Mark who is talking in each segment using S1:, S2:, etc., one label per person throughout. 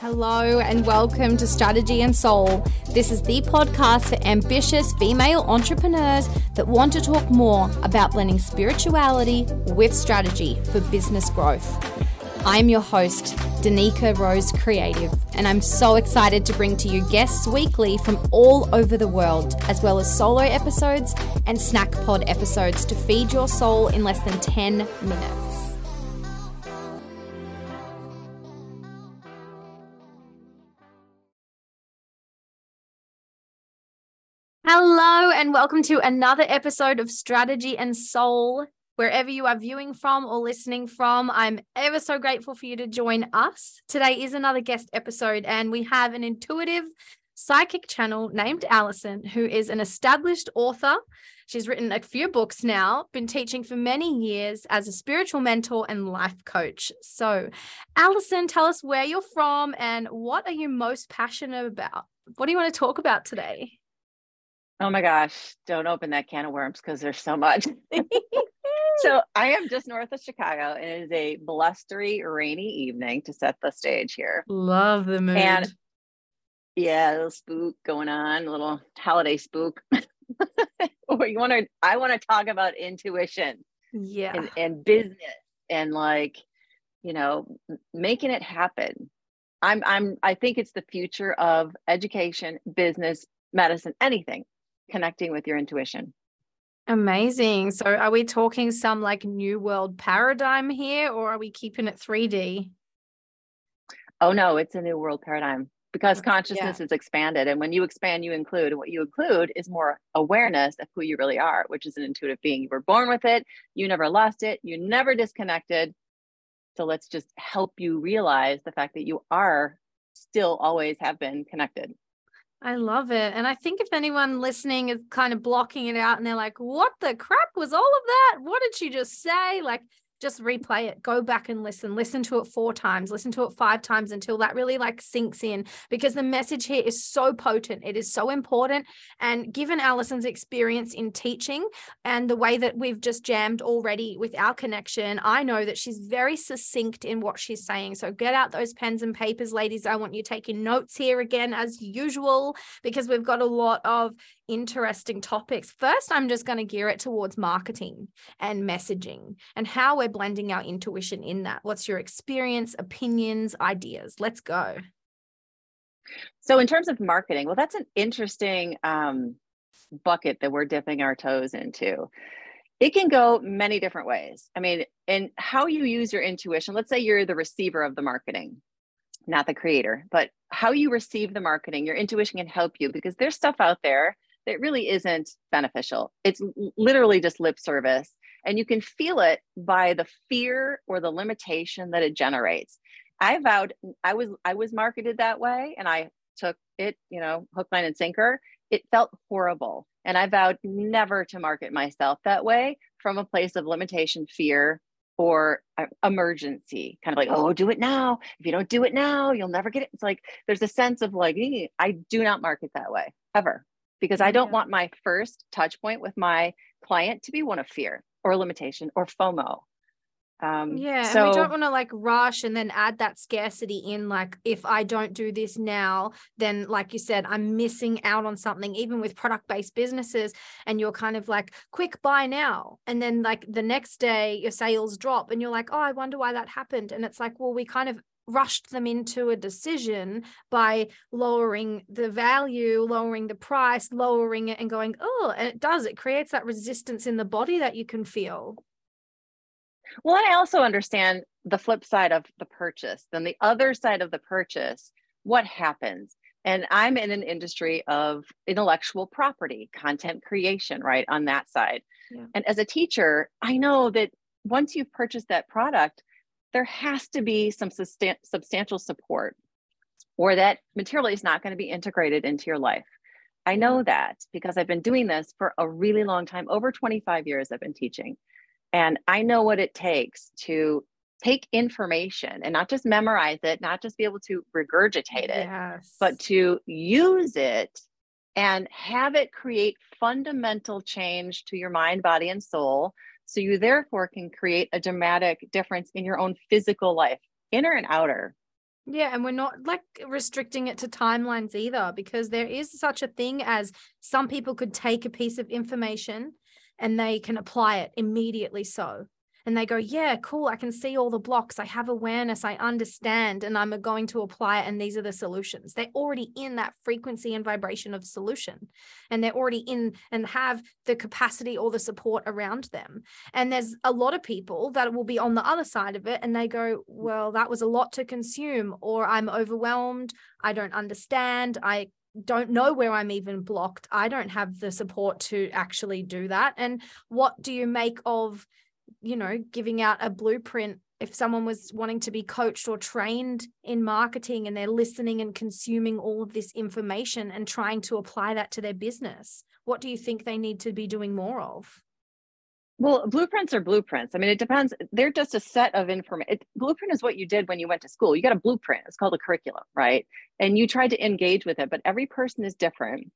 S1: Hello, and welcome to Strategy and Soul. This is the podcast for ambitious female entrepreneurs that want to talk more about blending spirituality with strategy for business growth. I'm your host, Danica Rose Creative, and I'm so excited to bring to you guests weekly from all over the world, as well as solo episodes and snack pod episodes to feed your soul in less than 10 minutes. Hello, and welcome to another episode of Strategy and Soul. Wherever you are viewing from or listening from, I'm ever so grateful for you to join us. Today is another guest episode, and we have an intuitive psychic channel named Allison, who is an established author. She's written a few books now, been teaching for many years as a spiritual mentor and life coach. So, Allison, tell us where you're from and what are you most passionate about? What do you want to talk about today?
S2: Oh my gosh, don't open that can of worms because there's so much. so I am just north of Chicago and it is a blustery, rainy evening to set the stage here.
S1: Love the mood. And
S2: yeah, a little spook going on, a little holiday spook. or you want to I want to talk about intuition.
S1: Yeah.
S2: And, and business and like, you know, making it happen. I'm I'm I think it's the future of education, business, medicine, anything connecting with your intuition.
S1: Amazing. So, are we talking some like new world paradigm here, or are we keeping it 3D?
S2: Oh, no, it's a new world paradigm because consciousness yeah. is expanded. And when you expand, you include. And what you include is more awareness of who you really are, which is an intuitive being. You were born with it, you never lost it, you never disconnected. So, let's just help you realize the fact that you are still always have been connected.
S1: I love it. And I think if anyone listening is kind of blocking it out and they're like, what the crap was all of that? What did she just say? Like, just replay it go back and listen listen to it four times listen to it five times until that really like sinks in because the message here is so potent it is so important and given allison's experience in teaching and the way that we've just jammed already with our connection i know that she's very succinct in what she's saying. So get out those pens and papers ladies. I want you taking notes here again as usual because we've got a lot of interesting topics. First, I'm just going to gear it towards marketing and messaging and how we're blending our intuition in that. What's your experience, opinions, ideas? Let's go.
S2: So, in terms of marketing, well, that's an interesting um, bucket that we're dipping our toes into. It can go many different ways. I mean, and how you use your intuition, let's say you're the receiver of the marketing, not the creator, but how you receive the marketing, your intuition can help you because there's stuff out there that really isn't beneficial. It's literally just lip service. And you can feel it by the fear or the limitation that it generates. I vowed I was I was marketed that way and I took it, you know, hook, line, and sinker. It felt horrible. And I vowed never to market myself that way from a place of limitation, fear, or emergency kind of like oh do it now if you don't do it now you'll never get it it's like there's a sense of like i do not market that way ever because I don't yeah. want my first touch point with my client to be one of fear or limitation or FOMO.
S1: Um, yeah, so, and we don't want to like rush and then add that scarcity in. Like, if I don't do this now, then, like you said, I'm missing out on something, even with product based businesses. And you're kind of like, quick buy now. And then, like, the next day, your sales drop, and you're like, oh, I wonder why that happened. And it's like, well, we kind of rushed them into a decision by lowering the value, lowering the price, lowering it, and going, oh, and it does. It creates that resistance in the body that you can feel.
S2: Well, I also understand the flip side of the purchase. Then the other side of the purchase, what happens? And I'm in an industry of intellectual property, content creation, right? On that side. Yeah. And as a teacher, I know that once you've purchased that product, there has to be some sustain- substantial support or that material is not going to be integrated into your life. I know that because I've been doing this for a really long time. Over 25 years, I've been teaching. And I know what it takes to take information and not just memorize it, not just be able to regurgitate it, yes. but to use it and have it create fundamental change to your mind, body, and soul so you therefore can create a dramatic difference in your own physical life, inner and outer.
S1: Yeah, and we're not like restricting it to timelines either, because there is such a thing as some people could take a piece of information and they can apply it immediately. So, and they go, Yeah, cool. I can see all the blocks. I have awareness. I understand, and I'm going to apply it. And these are the solutions. They're already in that frequency and vibration of solution, and they're already in and have the capacity or the support around them. And there's a lot of people that will be on the other side of it, and they go, Well, that was a lot to consume, or I'm overwhelmed. I don't understand. I don't know where I'm even blocked. I don't have the support to actually do that. And what do you make of you know, giving out a blueprint if someone was wanting to be coached or trained in marketing and they're listening and consuming all of this information and trying to apply that to their business, what do you think they need to be doing more of?
S2: Well, blueprints are blueprints. I mean, it depends. They're just a set of information. Blueprint is what you did when you went to school. You got a blueprint. It's called a curriculum, right? And you tried to engage with it, but every person is different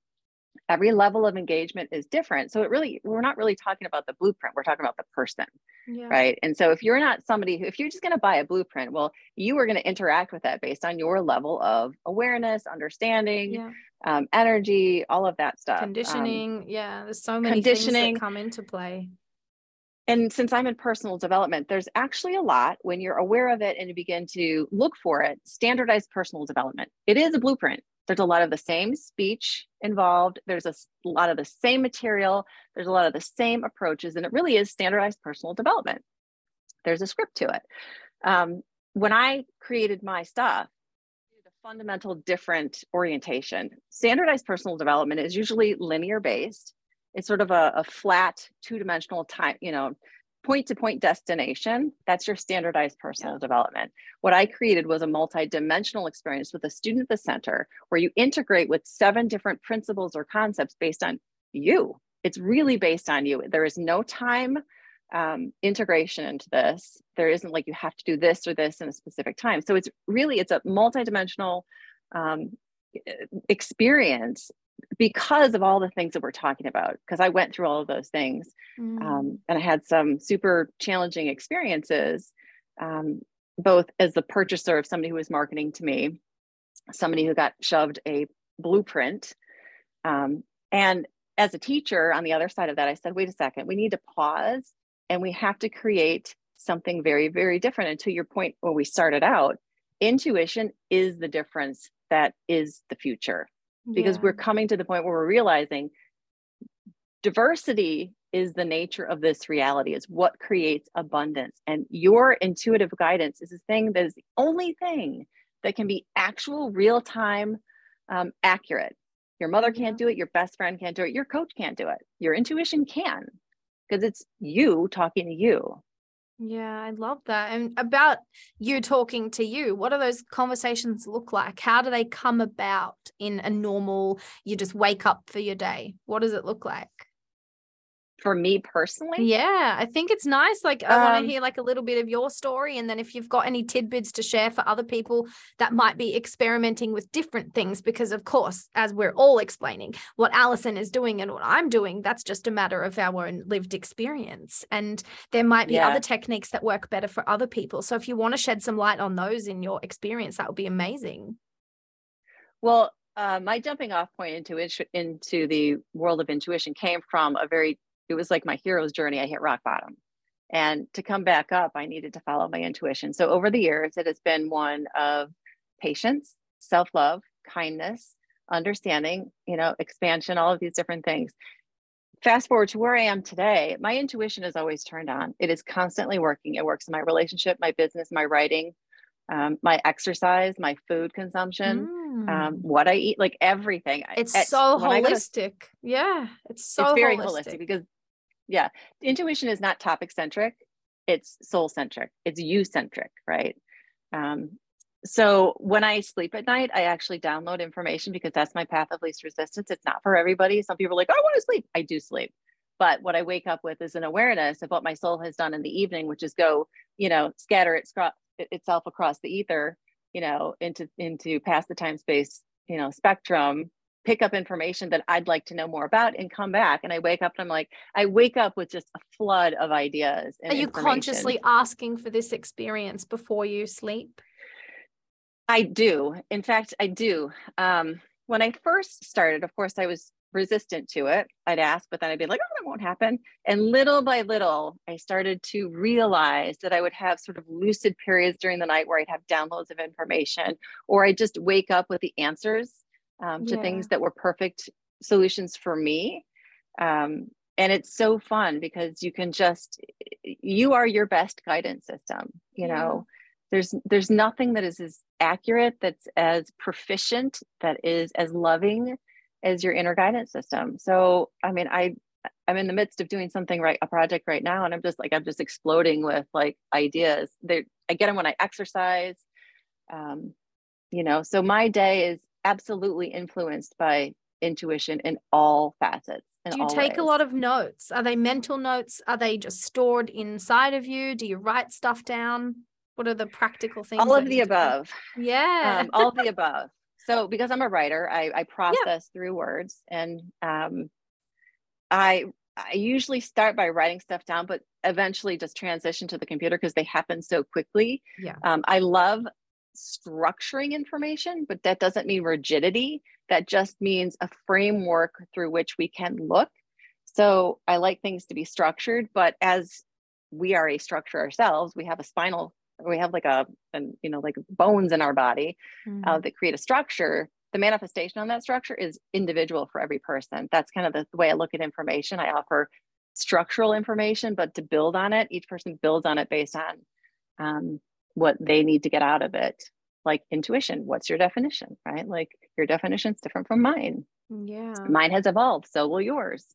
S2: every level of engagement is different so it really we're not really talking about the blueprint we're talking about the person yeah. right and so if you're not somebody who if you're just going to buy a blueprint well you are going to interact with that based on your level of awareness understanding yeah. um, energy all of that stuff
S1: um, conditioning um, yeah there's so many conditioning things that come into play
S2: and since I'm in personal development, there's actually a lot when you're aware of it and you begin to look for it, standardized personal development. It is a blueprint. There's a lot of the same speech involved. There's a lot of the same material. There's a lot of the same approaches, and it really is standardized personal development. There's a script to it. Um, when I created my stuff, a fundamental different orientation. Standardized personal development is usually linear based. It's sort of a, a flat two dimensional time, you know, point to point destination, that's your standardized personal yeah. development. What I created was a multi-dimensional experience with a student at the center where you integrate with seven different principles or concepts based on you. It's really based on you. There is no time um, integration into this. There isn't like you have to do this or this in a specific time. So it's really it's a multi-dimensional um, experience because of all the things that we're talking about because i went through all of those things mm. um, and i had some super challenging experiences um, both as the purchaser of somebody who was marketing to me somebody who got shoved a blueprint um, and as a teacher on the other side of that i said wait a second we need to pause and we have to create something very very different and to your point when we started out intuition is the difference that is the future because yeah. we're coming to the point where we're realizing diversity is the nature of this reality is what creates abundance. And your intuitive guidance is the thing that is the only thing that can be actual real time um, accurate. Your mother can't do it your best friend can't do it your coach can't do it your intuition can because it's you talking to you
S1: yeah, I love that. And about you talking to you, what do those conversations look like? How do they come about in a normal, you just wake up for your day? What does it look like?
S2: For me personally.
S1: Yeah i think it's nice like i um, want to hear like a little bit of your story and then if you've got any tidbits to share for other people that might be experimenting with different things because of course as we're all explaining what allison is doing and what i'm doing that's just a matter of our own lived experience and there might be yeah. other techniques that work better for other people. So if you want to shed some light on those in your experience that would be amazing.
S2: Well uh, my jumping off point into into the world of intuition came from a very it was like my hero's journey. I hit rock bottom. And to come back up, I needed to follow my intuition. So over the years, it has been one of patience, self love, kindness, understanding, you know, expansion, all of these different things. Fast forward to where I am today, my intuition is always turned on. It is constantly working. It works in my relationship, my business, my writing, um, my exercise, my food consumption, mm. um, what I eat, like everything.
S1: It's, so holistic. To, yeah, it's so
S2: it's very
S1: holistic.
S2: holistic because yeah. Intuition is not topic centric it's soul centric it's you centric right? Um, so when i sleep at night i actually download information because that's my path of least resistance. It's not for everybody. Some people are like i want to sleep. I do sleep. But what i wake up with is an awareness of what my soul has done in the evening which is go you know scatter its, itself across the ether you know into into past the time space you know spectrum pick up information that I'd like to know more about and come back. And I wake up and I'm like, I wake up with just a flood of ideas.
S1: Are you consciously asking for this experience before you sleep?
S2: I do. In fact, I do. Um, when I first started, of course, I was resistant to it. I'd ask, but then I'd be like, oh, that won't happen. And little by little, I started to realize that I would have sort of lucid periods during the night where I'd have downloads of information, or I'd just wake up with the answers um, to yeah. things that were perfect solutions for me. Um, and it's so fun because you can just, you are your best guidance system, you yeah. know there's there's nothing that is as accurate that's as proficient that is as loving as your inner guidance system so i mean i i'm in the midst of doing something right a project right now and i'm just like i'm just exploding with like ideas they i get them when i exercise um you know so my day is absolutely influenced by intuition in all facets
S1: do you take ways. a lot of notes are they mental notes are they just stored inside of you do you write stuff down what are the practical things?
S2: All of the above.
S1: Yeah.
S2: Um, all of the above. So because I'm a writer, I, I process yeah. through words and um, I I usually start by writing stuff down, but eventually just transition to the computer because they happen so quickly.
S1: Yeah.
S2: Um, I love structuring information, but that doesn't mean rigidity. That just means a framework through which we can look. So I like things to be structured, but as we are a structure ourselves, we have a spinal we have like a, and you know, like bones in our body uh, mm-hmm. uh, that create a structure. The manifestation on that structure is individual for every person. That's kind of the, the way I look at information. I offer structural information, but to build on it, each person builds on it based on um, what they need to get out of it. Like intuition, what's your definition, right? Like your definition is different from mine.
S1: Yeah.
S2: Mine has evolved, so will yours.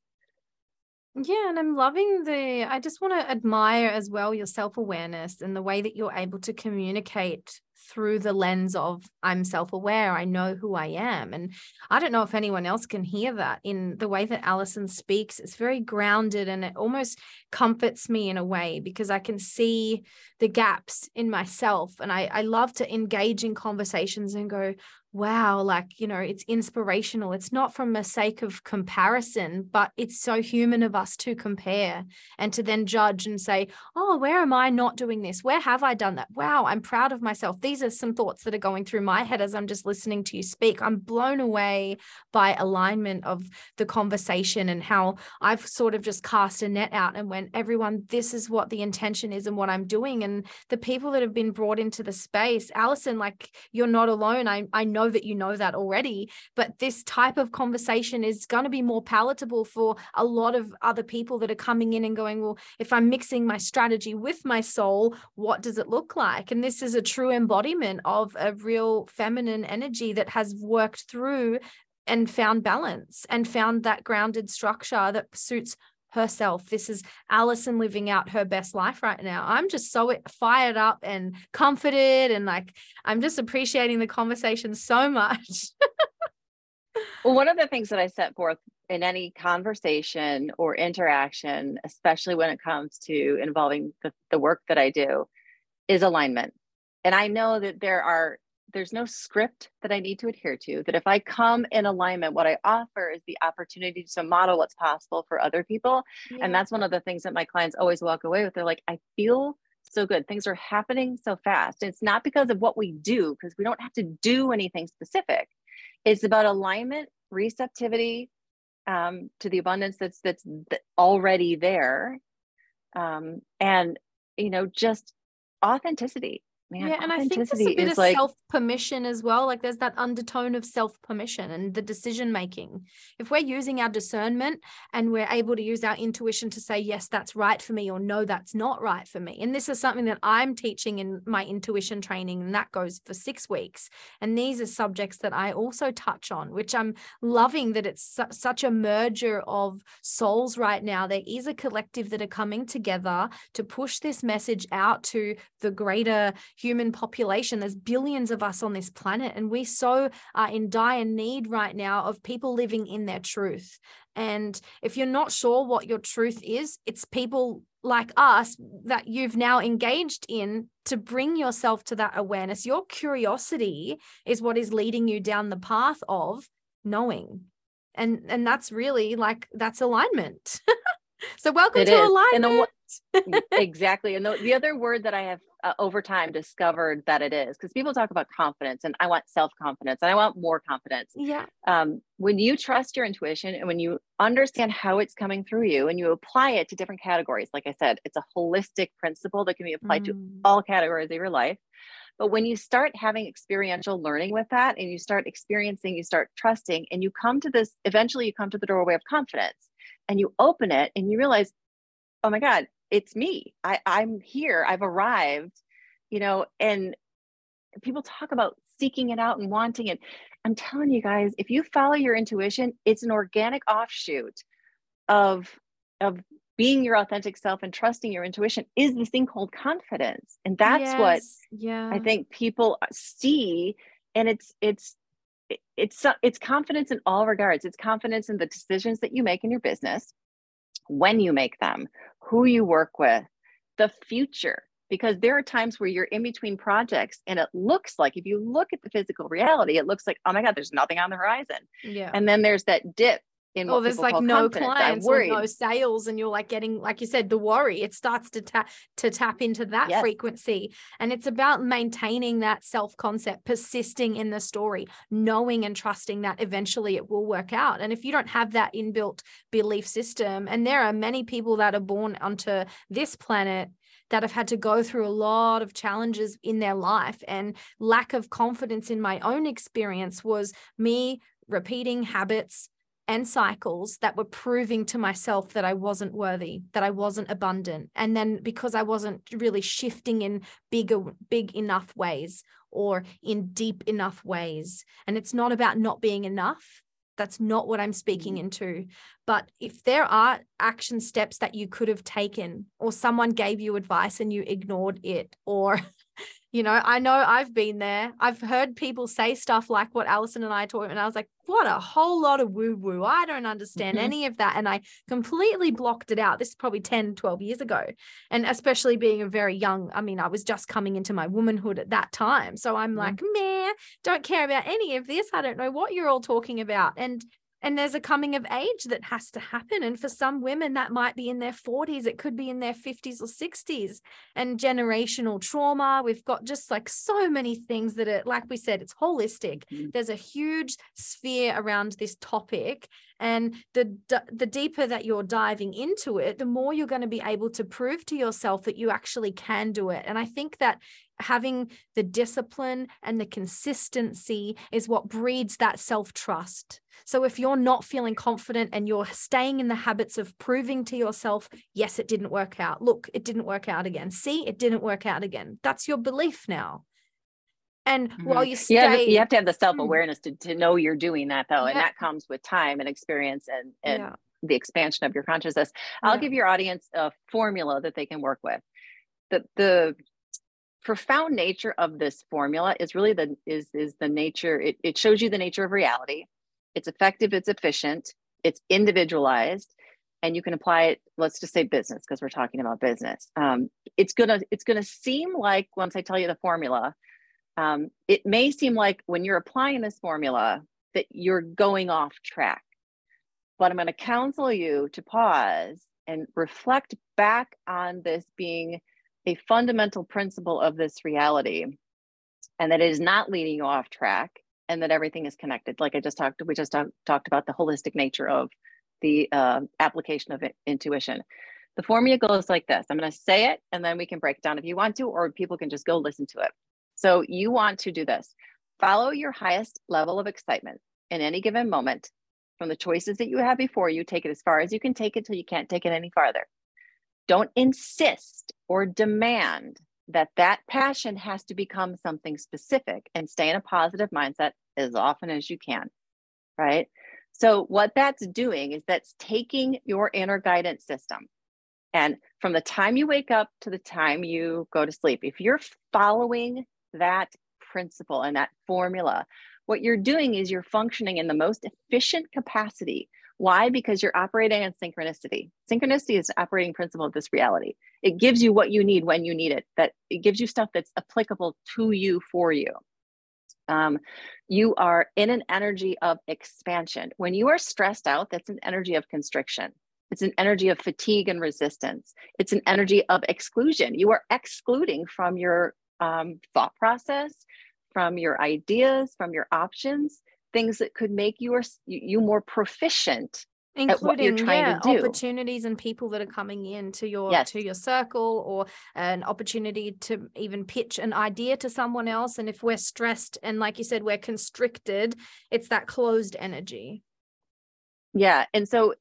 S1: Yeah, and I'm loving the, I just want to admire as well your self awareness and the way that you're able to communicate through the lens of I'm self aware, I know who I am. And I don't know if anyone else can hear that in the way that Allison speaks. It's very grounded and it almost comforts me in a way because I can see the gaps in myself. And I, I love to engage in conversations and go, wow, like, you know, it's inspirational. It's not from a sake of comparison, but it's so human of us to compare and to then judge and say, oh, where am I not doing this? Where have I done that? Wow, I'm proud of myself. These are some thoughts that are going through my head as I'm just listening to you speak. I'm blown away by alignment of the conversation and how I've sort of just cast a net out and went, everyone, this is what the intention is and what I'm doing. And the people that have been brought into the space, Allison, like, you're not alone. I, I know know that you know that already, but this type of conversation is going to be more palatable for a lot of other people that are coming in and going, well, if I'm mixing my strategy with my soul, what does it look like? And this is a true embodiment of a real feminine energy that has worked through and found balance and found that grounded structure that suits herself. This is Allison living out her best life right now. I'm just so fired up and comforted and like I'm just appreciating the conversation so much.
S2: well, one of the things that I set forth in any conversation or interaction, especially when it comes to involving the, the work that I do, is alignment. And I know that there are there's no script that I need to adhere to. That if I come in alignment, what I offer is the opportunity to model what's possible for other people. Yeah. And that's one of the things that my clients always walk away with. They're like, I feel so good. Things are happening so fast. It's not because of what we do, because we don't have to do anything specific. It's about alignment, receptivity um, to the abundance that's that's already there, um, and you know, just authenticity
S1: Man, yeah, and I think there's a bit of like... self permission as well. Like there's that undertone of self permission and the decision making. If we're using our discernment and we're able to use our intuition to say, yes, that's right for me, or no, that's not right for me. And this is something that I'm teaching in my intuition training, and that goes for six weeks. And these are subjects that I also touch on, which I'm loving that it's su- such a merger of souls right now. There is a collective that are coming together to push this message out to the greater human population. There's billions of us on this planet, and we so are in dire need right now of people living in their truth. And if you're not sure what your truth is, it's people like us that you've now engaged in to bring yourself to that awareness. Your curiosity is what is leading you down the path of knowing. And and that's really like that's alignment. so welcome it to is. alignment.
S2: The, exactly. And the, the other word that I have uh, over time discovered that it is because people talk about confidence and I want self confidence and I want more confidence.
S1: Yeah.
S2: Um, when you trust your intuition and when you understand how it's coming through you and you apply it to different categories, like I said, it's a holistic principle that can be applied mm. to all categories of your life. But when you start having experiential learning with that and you start experiencing, you start trusting, and you come to this, eventually you come to the doorway of confidence and you open it and you realize, oh my God, it's me. I, I'm here. I've arrived, you know, and people talk about seeking it out and wanting it. I'm telling you guys, if you follow your intuition, it's an organic offshoot of of being your authentic self and trusting your intuition is this thing called confidence. And that's yes, what
S1: yeah.
S2: I think people see and it's it's it's it's confidence in all regards. It's confidence in the decisions that you make in your business when you make them, who you work with, the future. Because there are times where you're in between projects and it looks like, if you look at the physical reality, it looks like, oh my God, there's nothing on the horizon.
S1: Yeah.
S2: And then there's that dip in
S1: oh, there's like no clients or no sales, and you're like getting, like you said, the worry. It starts to tap to tap into that yes. frequency, and it's about maintaining that self concept, persisting in the story, knowing and trusting that eventually it will work out. And if you don't have that inbuilt belief system, and there are many people that are born onto this planet that have had to go through a lot of challenges in their life and lack of confidence in my own experience was me repeating habits and cycles that were proving to myself that I wasn't worthy, that I wasn't abundant. And then because I wasn't really shifting in bigger, big enough ways or in deep enough ways. And it's not about not being enough. That's not what I'm speaking mm-hmm. into. But if there are action steps that you could have taken, or someone gave you advice and you ignored it, or you know, I know I've been there. I've heard people say stuff like what Allison and I taught, and I was like, what a whole lot of woo woo. I don't understand mm-hmm. any of that. And I completely blocked it out. This is probably 10, 12 years ago. And especially being a very young, I mean, I was just coming into my womanhood at that time. So I'm mm-hmm. like, meh, don't care about any of this. I don't know what you're all talking about. And and there's a coming of age that has to happen. And for some women that might be in their 40s it could be in their 50s or 60s and generational trauma we've got just like so many things that are like we said it's holistic. Mm. there's a huge sphere around this topic. And the the deeper that you're diving into it the more you're going to be able to prove to yourself that you actually can do it. And i think that having the discipline and the consistency is what breeds that self trust. So if you're not feeling confident and you're staying in the habits of proving to yourself, yes, it didn't work out. Look, it didn't work out again. See, it didn't work out again. That's your belief now. And mm-hmm. while you stay,
S2: yeah, you have to have the self awareness to, to know you're doing that though. Yeah. And that comes with time and experience and, and yeah. the expansion of your consciousness. I'll yeah. give your audience a formula that they can work with. The, the profound nature of this formula is really the is is the nature it, it shows you the nature of reality. It's effective it's efficient it's individualized and you can apply it let's just say business because we're talking about business. Um, it's gonna it's gonna seem like once i tell you the formula um, it may seem like when you're applying this formula that you're going off track. But i'm going to counsel you to pause and reflect back on this being a fundamental principle of this reality and that it is not leading you off track and that everything is connected. Like i just talked we just talk, talked about the holistic nature of the uh, application of it, intuition. The formula goes like this. I'm going to say it and then we can break down if you want to or people can just go listen to it. So you want to do this. Follow your highest level of excitement in any given moment from the choices that you have before you. Take it as far as you can take it till you can't take it any farther don't insist or demand that that passion has to become something specific and stay in a positive mindset as often as you can, right? So, what that's doing is that's taking your inner guidance system. And from the time you wake up to the time you go to sleep, if you're following that principle and that formula, what you're doing is you're functioning in the most efficient capacity why? Because you're operating in synchronicity. Synchronicity is the operating principle of this reality. It gives you what you need when you need it. That it gives you stuff that's applicable to you for you. Um, you are in an energy of expansion. When you are stressed out, that's an energy of constriction. It's an energy of fatigue and resistance. It's an energy of exclusion. You are excluding from your um, thought process, from your ideas, from your options, things that could make you, you more proficient
S1: including yeah opportunities and people that are coming in to your yes. to your circle or an opportunity to even pitch an idea to someone else and if we're stressed and like you said we're constricted it's that closed energy
S2: yeah and so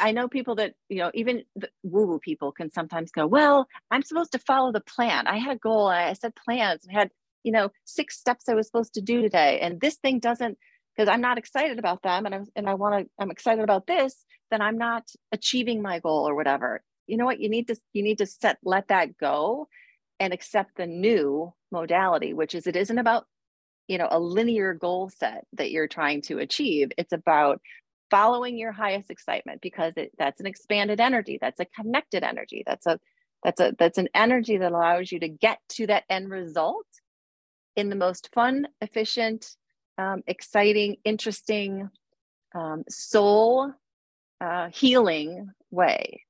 S2: I know people that, you know, even the woo woo people can sometimes go, Well, I'm supposed to follow the plan. I had a goal, I set plans, I had, you know, six steps I was supposed to do today. And this thing doesn't because I'm not excited about them and I'm and I want to I'm excited about this, then I'm not achieving my goal or whatever. You know what? You need to you need to set let that go and accept the new modality, which is it isn't about you know a linear goal set that you're trying to achieve. It's about following your highest excitement because it, that's an expanded energy that's a connected energy that's a that's a that's an energy that allows you to get to that end result in the most fun efficient um, exciting, interesting, um, soul uh, healing way.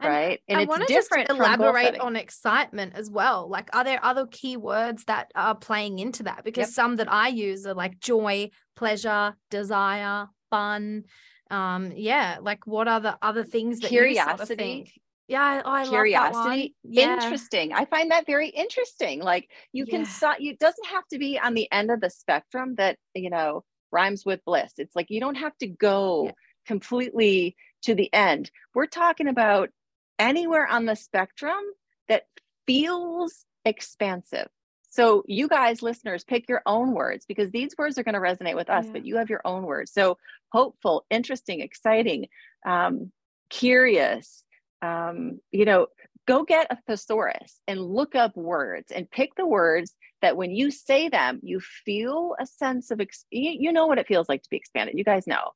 S2: And right.
S1: And I it's different. Just elaborate on excitement as well. Like, are there other key words that are playing into that? Because yep. some that I use are like joy, pleasure, desire, fun. Um, yeah, like what are the other things that
S2: curiosity?
S1: You sort of yeah, oh, I
S2: curiosity.
S1: Yeah.
S2: Interesting. I find that very interesting. Like you can yeah. you doesn't have to be on the end of the spectrum that, you know, rhymes with bliss. It's like you don't have to go yeah. completely to the end. We're talking about anywhere on the spectrum that feels expansive. So you guys listeners pick your own words because these words are going to resonate with us, yeah. but you have your own words. So hopeful, interesting, exciting, um, curious, um, you know, go get a thesaurus and look up words and pick the words that when you say them, you feel a sense of, ex- you know what it feels like to be expanded. You guys know.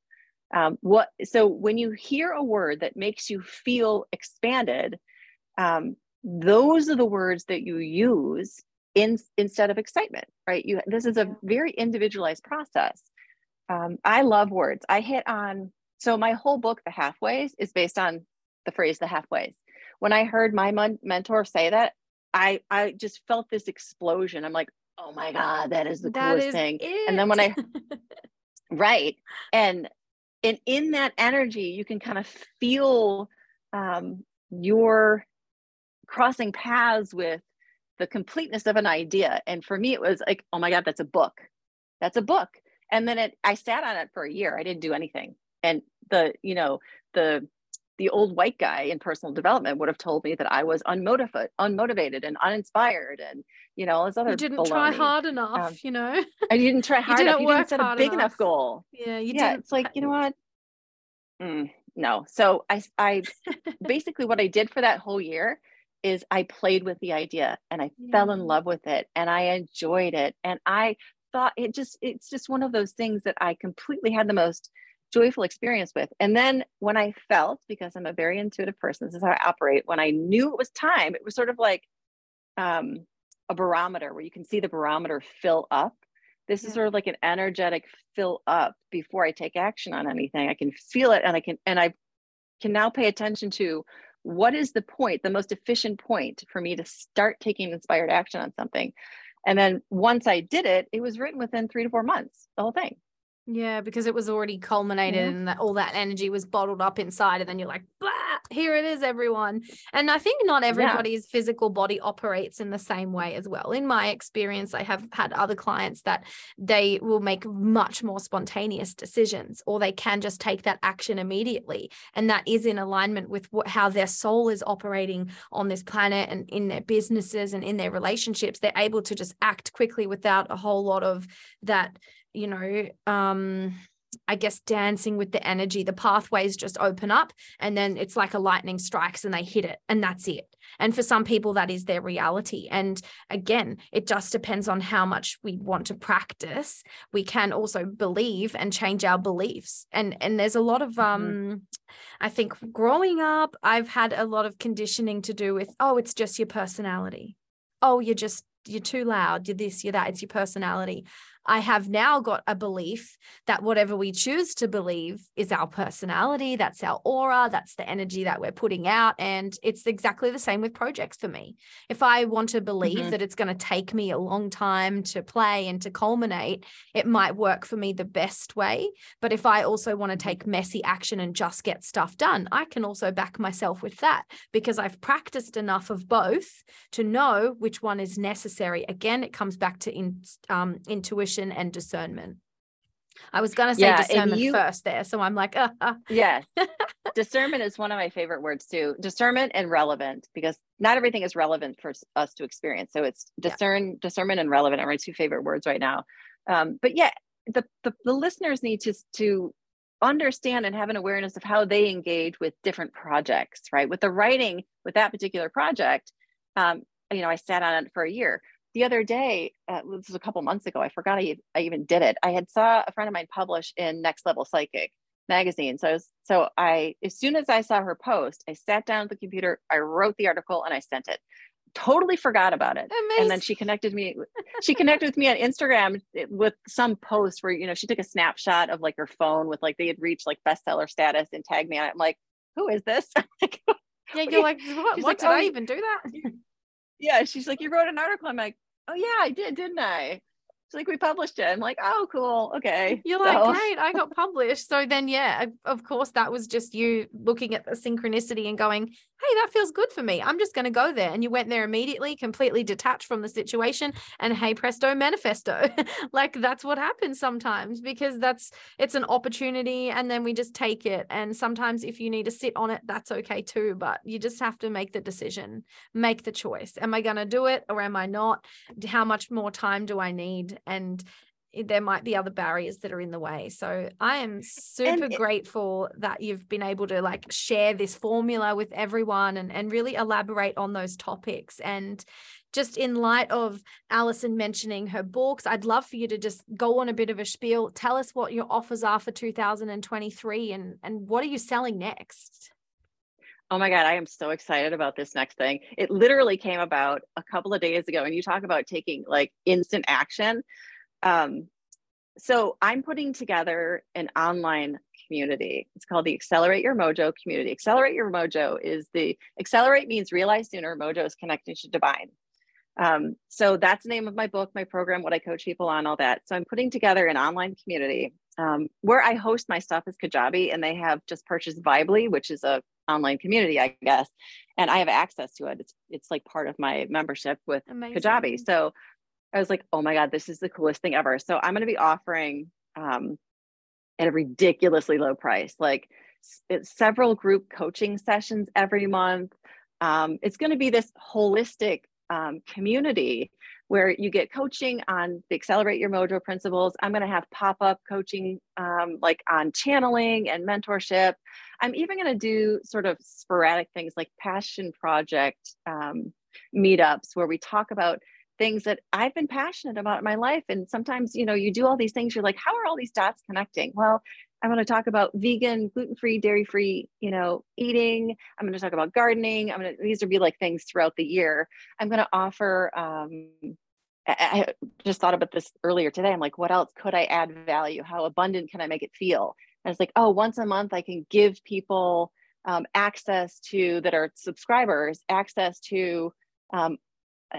S2: Um, what so when you hear a word that makes you feel expanded, um, those are the words that you use in instead of excitement, right? You this is a very individualized process. Um, I love words. I hit on so my whole book, The Halfways, is based on the phrase the halfways. When I heard my mon- mentor say that, I I just felt this explosion. I'm like, oh my god, that is the that coolest is thing. It. And then when I right and and in that energy, you can kind of feel um, your crossing paths with the completeness of an idea. And for me, it was like, oh my god, that's a book. That's a book. And then it, I sat on it for a year. I didn't do anything. And the, you know, the the old white guy in personal development would have told me that I was unmotivated, unmotivated and uninspired and you know all this other
S1: you didn't
S2: baloney.
S1: try hard enough um, you know
S2: I didn't try hard
S1: you didn't
S2: enough you didn't set a big enough. enough goal
S1: yeah you
S2: yeah
S1: didn't
S2: it's like you know what mm, no so I I basically what I did for that whole year is I played with the idea and I yeah. fell in love with it and I enjoyed it and I thought it just it's just one of those things that I completely had the most joyful experience with. And then when I felt, because I'm a very intuitive person, this is how I operate, when I knew it was time, it was sort of like um, a barometer where you can see the barometer fill up. This yeah. is sort of like an energetic fill up before I take action on anything. I can feel it and I can, and I can now pay attention to what is the point, the most efficient point for me to start taking inspired action on something. And then once I did it, it was written within three to four months, the whole thing.
S1: Yeah, because it was already culminated yeah. and that all that energy was bottled up inside. And then you're like, bah, here it is, everyone. And I think not everybody's yeah. physical body operates in the same way as well. In my experience, I have had other clients that they will make much more spontaneous decisions or they can just take that action immediately. And that is in alignment with what, how their soul is operating on this planet and in their businesses and in their relationships. They're able to just act quickly without a whole lot of that you know um I guess dancing with the energy, the pathways just open up and then it's like a lightning strikes and they hit it and that's it. And for some people, that is their reality. And again, it just depends on how much we want to practice. We can also believe and change our beliefs. And and there's a lot of um, mm-hmm. I think growing up, I've had a lot of conditioning to do with, oh, it's just your personality. Oh, you're just you're too loud, you're this, you're that, it's your personality I have now got a belief that whatever we choose to believe is our personality, that's our aura, that's the energy that we're putting out. And it's exactly the same with projects for me. If I want to believe mm-hmm. that it's going to take me a long time to play and to culminate, it might work for me the best way. But if I also want to mm-hmm. take messy action and just get stuff done, I can also back myself with that because I've practiced enough of both to know which one is necessary. Again, it comes back to in, um, intuition and discernment. I was going to say yeah, discernment you, first there. So I'm like, uh, uh.
S2: yeah. discernment is one of my favorite words too. Discernment and relevant, because not everything is relevant for us to experience. So it's discern, yeah. discernment and relevant are my two favorite words right now. Um, but yeah, the, the, the listeners need to, to understand and have an awareness of how they engage with different projects, right? With the writing, with that particular project, um, you know, I sat on it for a year the other day, uh, this was a couple months ago, I forgot I, I even did it. I had saw a friend of mine publish in Next Level Psychic magazine. So I was, so I, as soon as I saw her post, I sat down at the computer, I wrote the article and I sent it. Totally forgot about it. Amazing. And then she connected me, she connected with me on Instagram with some post where, you know, she took a snapshot of like her phone with like, they had reached like bestseller status and tagged me on it. I'm like, who is this?
S1: yeah, you're like, what, what like, did oh, I even do that?
S2: yeah, she's like, you wrote an article. I'm like, oh yeah, I did, didn't I? It's like we published it. I'm like, oh, cool. Okay.
S1: You're so. like, great, I got published. So then, yeah, of course, that was just you looking at the synchronicity and going, hey, that feels good for me. I'm just going to go there. And you went there immediately, completely detached from the situation. And hey, presto, manifesto. like that's what happens sometimes because that's it's an opportunity and then we just take it. And sometimes if you need to sit on it, that's okay too. But you just have to make the decision, make the choice. Am I going to do it or am I not? How much more time do I need? And there might be other barriers that are in the way. So I am super grateful that you've been able to like share this formula with everyone and, and really elaborate on those topics. And just in light of Allison mentioning her books, I'd love for you to just go on a bit of a spiel. Tell us what your offers are for 2023 and, and what are you selling next?
S2: Oh my God, I am so excited about this next thing. It literally came about a couple of days ago, and you talk about taking like instant action. Um, so I'm putting together an online community. It's called the Accelerate Your Mojo community. Accelerate Your Mojo is the accelerate means realize sooner. Mojo is connecting to divine. Um, so that's the name of my book, my program, what I coach people on, all that. So I'm putting together an online community um, where I host my stuff is Kajabi, and they have just purchased Vibely, which is a online community, I guess, and I have access to it. It's it's like part of my membership with Amazing. Kajabi. So I was like, oh my God, this is the coolest thing ever. So I'm going to be offering um, at a ridiculously low price, like it's several group coaching sessions every month. Um, it's going to be this holistic um, community where you get coaching on the Accelerate Your Mojo principles. I'm going to have pop up coaching um, like on channeling and mentorship. I'm even going to do sort of sporadic things like passion project um, meetups where we talk about things that I've been passionate about in my life. And sometimes, you know, you do all these things, you're like, how are all these dots connecting? Well, I'm going to talk about vegan, gluten-free, dairy-free, you know, eating. I'm going to talk about gardening. I'm going to, these would be like things throughout the year. I'm going to offer, um, I, I just thought about this earlier today. I'm like, what else could I add value? How abundant can I make it feel? And it's like, oh, once a month I can give people um, access to that are subscribers, access to um,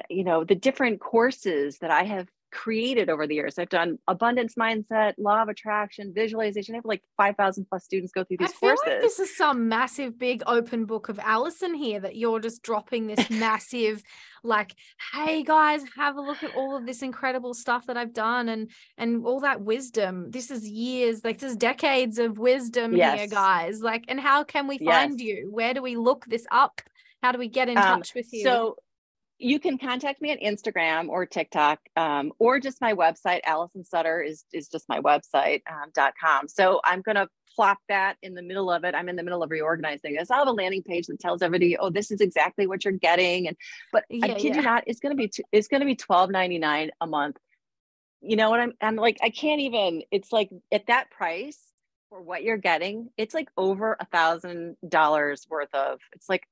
S2: you know the different courses that i have created over the years. I've done abundance mindset law of attraction visualization. I have like 5000 plus students go through these I feel courses. like
S1: this is some massive big open book of allison here that you're just dropping this massive like hey guys have a look at all of this incredible stuff that i've done and and all that wisdom. This is years like this is decades of wisdom yes. here guys. Like and how can we find yes. you? Where do we look this up? How do we get in um, touch with you?
S2: so you can contact me on Instagram or TikTok, um, or just my website. Allison Sutter is is just my website um, .com. So I'm gonna plop that in the middle of it. I'm in the middle of reorganizing this. I'll have a landing page that tells everybody, oh, this is exactly what you're getting. And but yeah, I kid yeah. you not, it's gonna be t- it's gonna be twelve ninety nine a month. You know what I'm? I'm like I can't even. It's like at that price for what you're getting, it's like over a thousand dollars worth of. It's like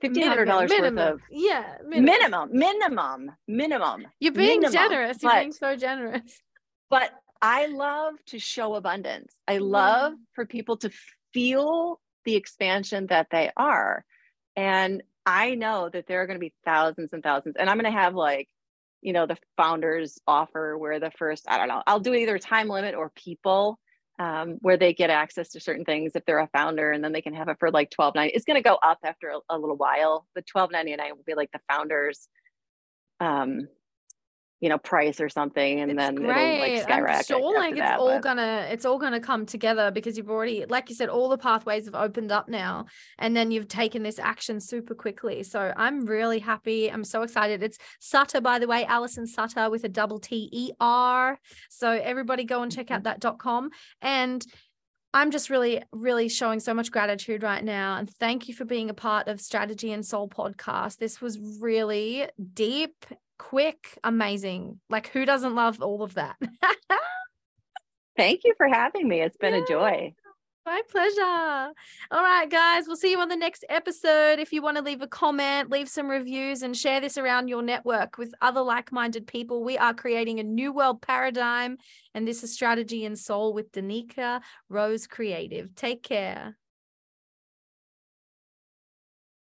S2: fifteen hundred dollars worth of
S1: yeah
S2: minimum minimum minimum.
S1: You're being minimum. generous. You're being so generous.
S2: but I love to show abundance. I mm-hmm. love for people to feel the expansion that they are. And I know that there are going to be thousands and thousands, and I'm going to have like, you know, the founders offer where the first, I don't know, I'll do either time limit or people um, where they get access to certain things if they're a founder and then they can have it for like 12.99 it's going to go up after a, a, little while the 12.99 will be like the founders um, you know price or something and it's then great. it'll like skyrocket I'm
S1: sure like it's that, all but... gonna it's all gonna come together because you've already like you said all the pathways have opened up now and then you've taken this action super quickly so I'm really happy I'm so excited it's Sutter by the way Allison Sutter with a double T E R so everybody go and check out mm-hmm. that dot com and I'm just really, really showing so much gratitude right now. And thank you for being a part of Strategy and Soul podcast. This was really deep quick, amazing. Like, who doesn't love all of that?
S2: Thank you for having me. It's been yeah. a joy.
S1: My pleasure. All right, guys, we'll see you on the next episode. If you want to leave a comment, leave some reviews, and share this around your network with other like minded people, we are creating a new world paradigm. And this is Strategy and Soul with Danica Rose Creative. Take care.